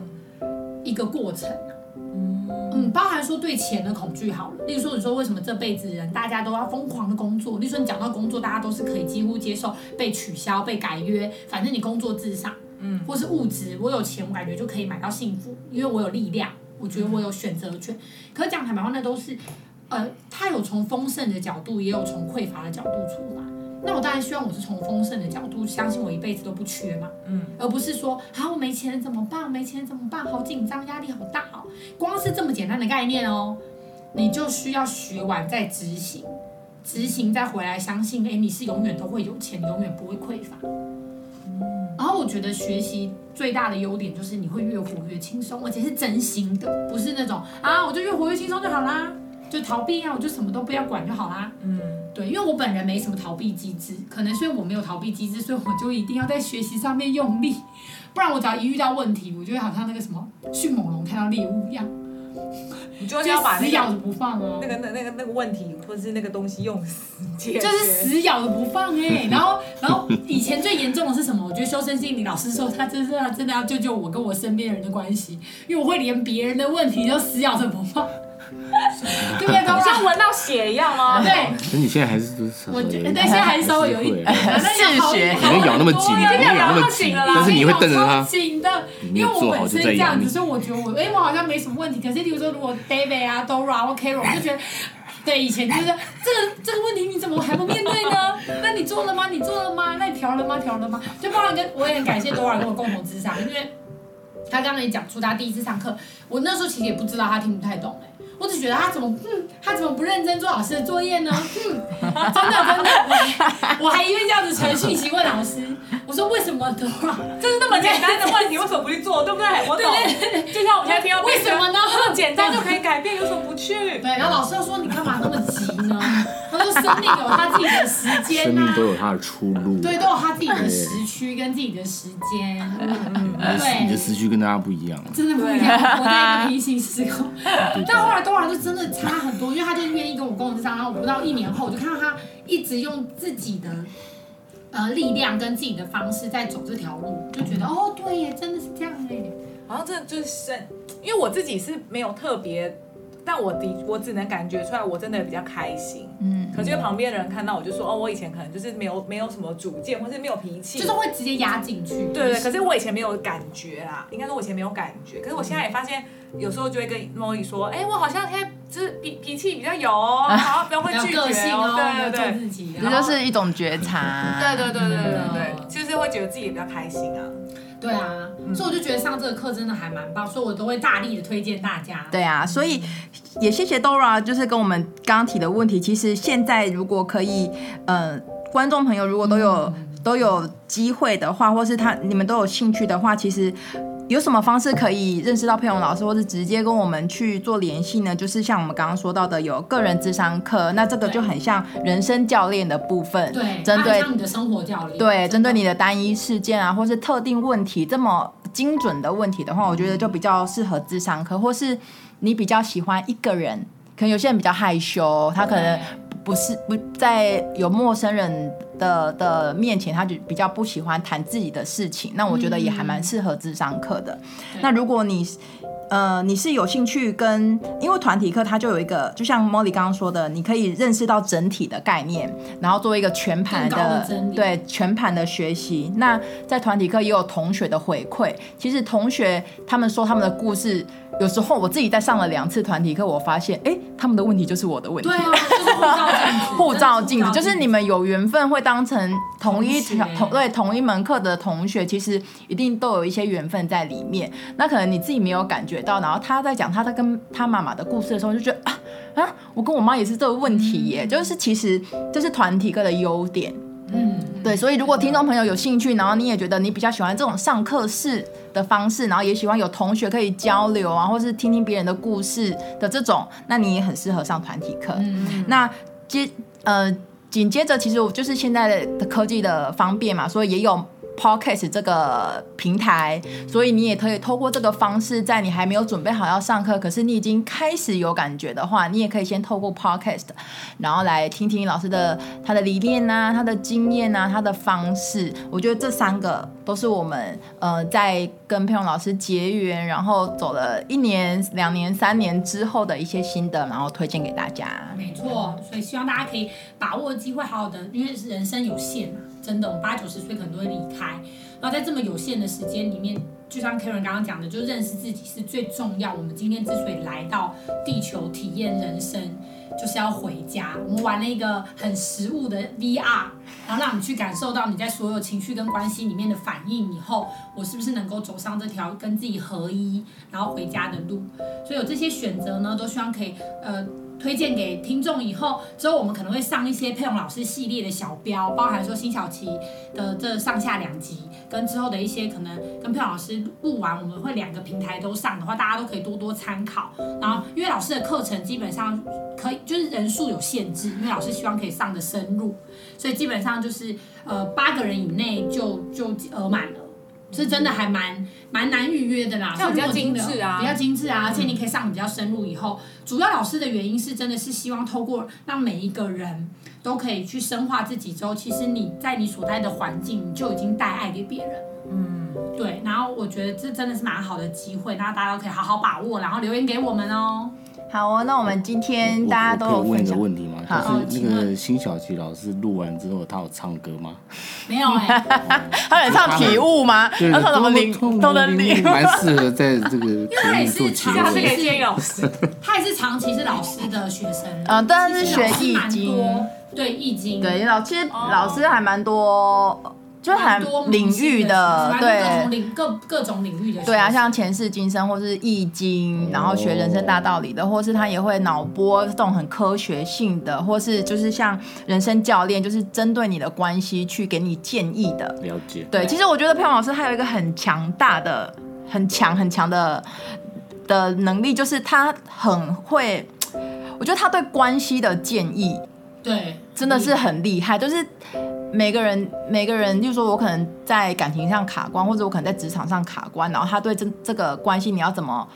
个过程、啊、嗯。嗯，包含说对钱的恐惧好了。例如说，你说为什么这辈子人大家都要疯狂的工作？例如说，你讲到工作，大家都是可以几乎接受被取消、被改约，反正你工作至上，嗯，或是物质，我有钱，我感觉就可以买到幸福，因为我有力量，我觉得我有选择权。可是讲坦白话，那都是，呃，他有从丰盛的角度，也有从匮乏的角度出发。那我当然希望我是从丰盛的角度，相信我一辈子都不缺嘛，嗯，而不是说啊我没钱怎么办？没钱怎么办？好紧张，压力好大哦。光是这么简单的概念哦，你就需要学完再执行，执行再回来相信，哎，你是永远都会有钱，永远不会匮乏。嗯，然后我觉得学习最大的优点就是你会越活越轻松，而且是真心的，不是那种啊我就越活越轻松就好啦，就逃避啊，我就什么都不要管就好啦，嗯。对，因为我本人没什么逃避机制，可能所以我没有逃避机制，所以我就一定要在学习上面用力，不然我只要一遇到问题，我就会好像那个什么迅猛龙看到猎物一样，你就要把死咬着不放哦，那个那那个那个问题或者是那个东西用死就是死咬着不放哎，然后然后以前最严重的是什么？我觉得修身心理老师说他真是他真的要救救我跟我身边人的关系，因为我会连别人的问题都死咬着不放。对不对？像闻到血一样吗？对。那你现在还是不是？我觉得现在还是稍微有一点。嗜血，你会咬那么紧，你会咬那么紧，但是你会瞪着他。紧的，因为我本身这样子，所以我觉得我，哎，我好像没什么问题。可是，比如说，如果 David 啊、Dora 或 Carol，我就觉得，对，以前就是这个这个问题，你怎么还不面对呢？那你做了吗？你做了吗？那你调了吗？调了吗？就包括跟我也很感谢 Dora 跟我共同智商，因为他刚刚也讲出他第一次上课，我那时候其实也不知道他听不太懂哎。我只觉得他怎么，嗯，他怎么不认真做老师的作业呢？嗯，真的真的，我我还因为这样子传讯息问老师，我说为什么的话，这是那么简单的问题，为什么不去做，对不对？我懂。就像我们现在听到为什么呢？那么简单就可以改变，有什么不去？对，然后老师又说你干嘛那么急呢？他说生命有他自己的时间，生命都有他的出路，对，都有他自己的时区跟自己的时间。嗯，对，你的时区跟大家不一样，真的不一样，我在一个平行时空。但后来。多少就真的差很多，因为他就愿意跟我共同上，然后我不到一年后，我就看到他一直用自己的呃力量跟自己的方式在走这条路，就觉得哦，对耶，真的是这样哎，然后这就是因为我自己是没有特别。但我的我只能感觉出来，我真的比较开心。嗯，可是旁边的人看到我就说，哦，我以前可能就是没有没有什么主见，或是没有脾气，就是会直接压进去。对对，可是我以前没有感觉啦，应该说我以前没有感觉。可是我现在也发现，有时候就会跟 Molly 说，哎，我好像现在就是脾脾气比较有哦，好，不要会拒绝哦，对对对，这就是一种觉察。对对对对对对，就是会觉得自己也比较开心啊。对啊，所以我就觉得上这个课真的还蛮棒，所以我都会大力的推荐大家。对啊，所以也谢谢 Dora，就是跟我们刚刚提的问题。其实现在如果可以，呃，观众朋友如果都有都有机会的话，或是他你们都有兴趣的话，其实。有什么方式可以认识到佩蓉老师，或是直接跟我们去做联系呢？就是像我们刚刚说到的，有个人智商课，那这个就很像人生教练的部分，对，针对你的生活教练，对，针对你的单一事件啊，或是特定问题这么精准的问题的话，我觉得就比较适合智商课，或是你比较喜欢一个人，可能有些人比较害羞，他可能。不是不在有陌生人的的面前，他就比较不喜欢谈自己的事情。那我觉得也还蛮适合智商课的。嗯、那如果你呃你是有兴趣跟，因为团体课它就有一个，就像 Molly 刚刚说的，你可以认识到整体的概念，然后做一个全盘的，的对全盘的学习。那在团体课也有同学的回馈，其实同学他们说他们的故事。有时候我自己在上了两次团体课，我发现，哎、欸，他们的问题就是我的问题。对啊，就是护照镜子。护照镜子就是你们有缘分会当成同一条，同对同一门课的同学，其实一定都有一些缘分在里面。那可能你自己没有感觉到，然后他在讲他在跟他妈妈的故事的时候，就觉得啊啊，我跟我妈也是这个问题耶。嗯、就是其实这是团体课的优点。嗯，对，所以如果听众朋友有兴趣，然后你也觉得你比较喜欢这种上课式的方式，然后也喜欢有同学可以交流啊，或是听听别人的故事的这种，那你也很适合上团体课。嗯，那接呃紧接着，其实我就是现在的科技的方便嘛，所以也有 Podcast 这个平台，所以你也可以透过这个方式，在你还没有准备好要上课，可是你已经开始有感觉的话，你也可以先透过 Podcast，然后来听听老师的他的理念啊，他的经验啊，他的方式。我觉得这三个都是我们呃在跟佩蓉老师结缘，然后走了一年、两年、三年之后的一些心得，然后推荐给大家。没错，所以希望大家可以把握机会，好好的，因为人生有限啊。真的，我们八九十岁可能都会离开，然后在这么有限的时间里面，就像 Karen 刚刚讲的，就认识自己是最重要。我们今天之所以来到地球体验人生，就是要回家。我们玩了一个很实物的 VR，然后让你去感受到你在所有情绪跟关系里面的反应。以后我是不是能够走上这条跟自己合一，然后回家的路？所以有这些选择呢，都希望可以呃。推荐给听众以后，之后我们可能会上一些佩蓉老师系列的小标，包含说辛晓琪的这上下两集，跟之后的一些可能跟佩蓉老师录完，我们会两个平台都上的话，大家都可以多多参考。然后，因为老师的课程基本上可以，就是人数有限制，因为老师希望可以上的深入，所以基本上就是呃八个人以内就就额满了。是真的还蛮蛮难预约的啦，比较精致啊，比较精致啊，而且你可以上比较深入。以后主要老师的原因是真的是希望透过让每一个人都可以去深化自己之后，其实你在你所在的环境，你就已经带爱给别人。嗯，对。然后我觉得这真的是蛮好的机会，那大家都可以好好把握，然后留言给我们哦。好哦，那我们今天大家都有问一个问题吗？就是那个辛晓琪老师录完之后，他有唱歌吗？没有哎、欸，他有唱体悟吗？他唱什么领？都能领，蛮适合在这个 节目做体悟。他也是长期是老师的学生，嗯，但是学易经，对易经，对老其实老师还蛮多。就很领域的，对，各各各种领域的，对啊，像前世今生或是易经，然后学人生大道理的，或是他也会脑波这种很科学性的，或是就是像人生教练，就是针对你的关系去给你建议的。了解。对，其实我觉得佩蓉老师还有一个很强大的、很强很强的的能力，就是他很会，我觉得他对关系的建议，对，真的是很厉害，就是。每个人，每个人，就是说我可能在感情上卡关，或者我可能在职场上卡关，然后他对这这个关系，你要怎么，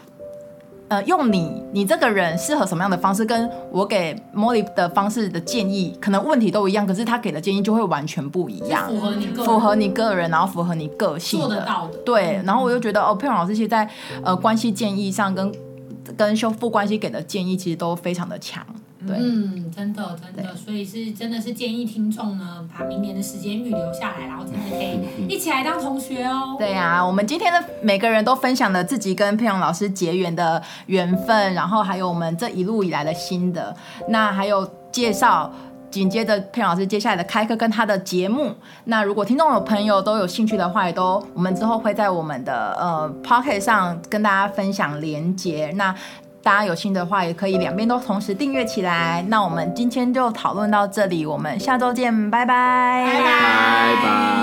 呃，用你你这个人适合什么样的方式，跟我给 Molly 的方式的建议，可能问题都一样，可是他给的建议就会完全不一样，符合你个符合你个人，然后符合你个性的，做得到的。对，然后我就觉得哦，佩蓉老师其实在呃关系建议上跟跟修复关系给的建议，其实都非常的强。对嗯，真的真的，所以是真的是建议听众呢，把明年的时间预留下来，然后真的可以一起来当同学哦。对呀、啊，我们今天的每个人都分享了自己跟佩蓉老师结缘的缘分，然后还有我们这一路以来的心得，那还有介绍紧接着佩蓉老师接下来的开课跟他的节目。那如果听众有朋友都有兴趣的话，也都我们之后会在我们的呃 Pocket 上跟大家分享连接。那大家有心的话，也可以两边都同时订阅起来。那我们今天就讨论到这里，我们下周见，拜拜，拜拜。拜拜。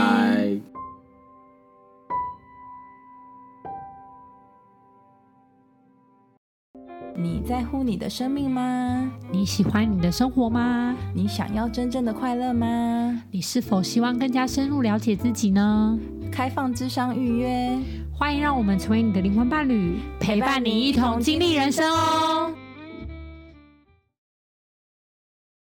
你在乎你的生命吗？你喜欢你的生活吗？你想要真正的快乐吗？你是否希望更加深入了解自己呢？开放智商预约。欢迎让我们成为你的灵魂伴侣，陪伴你一同经历人生哦。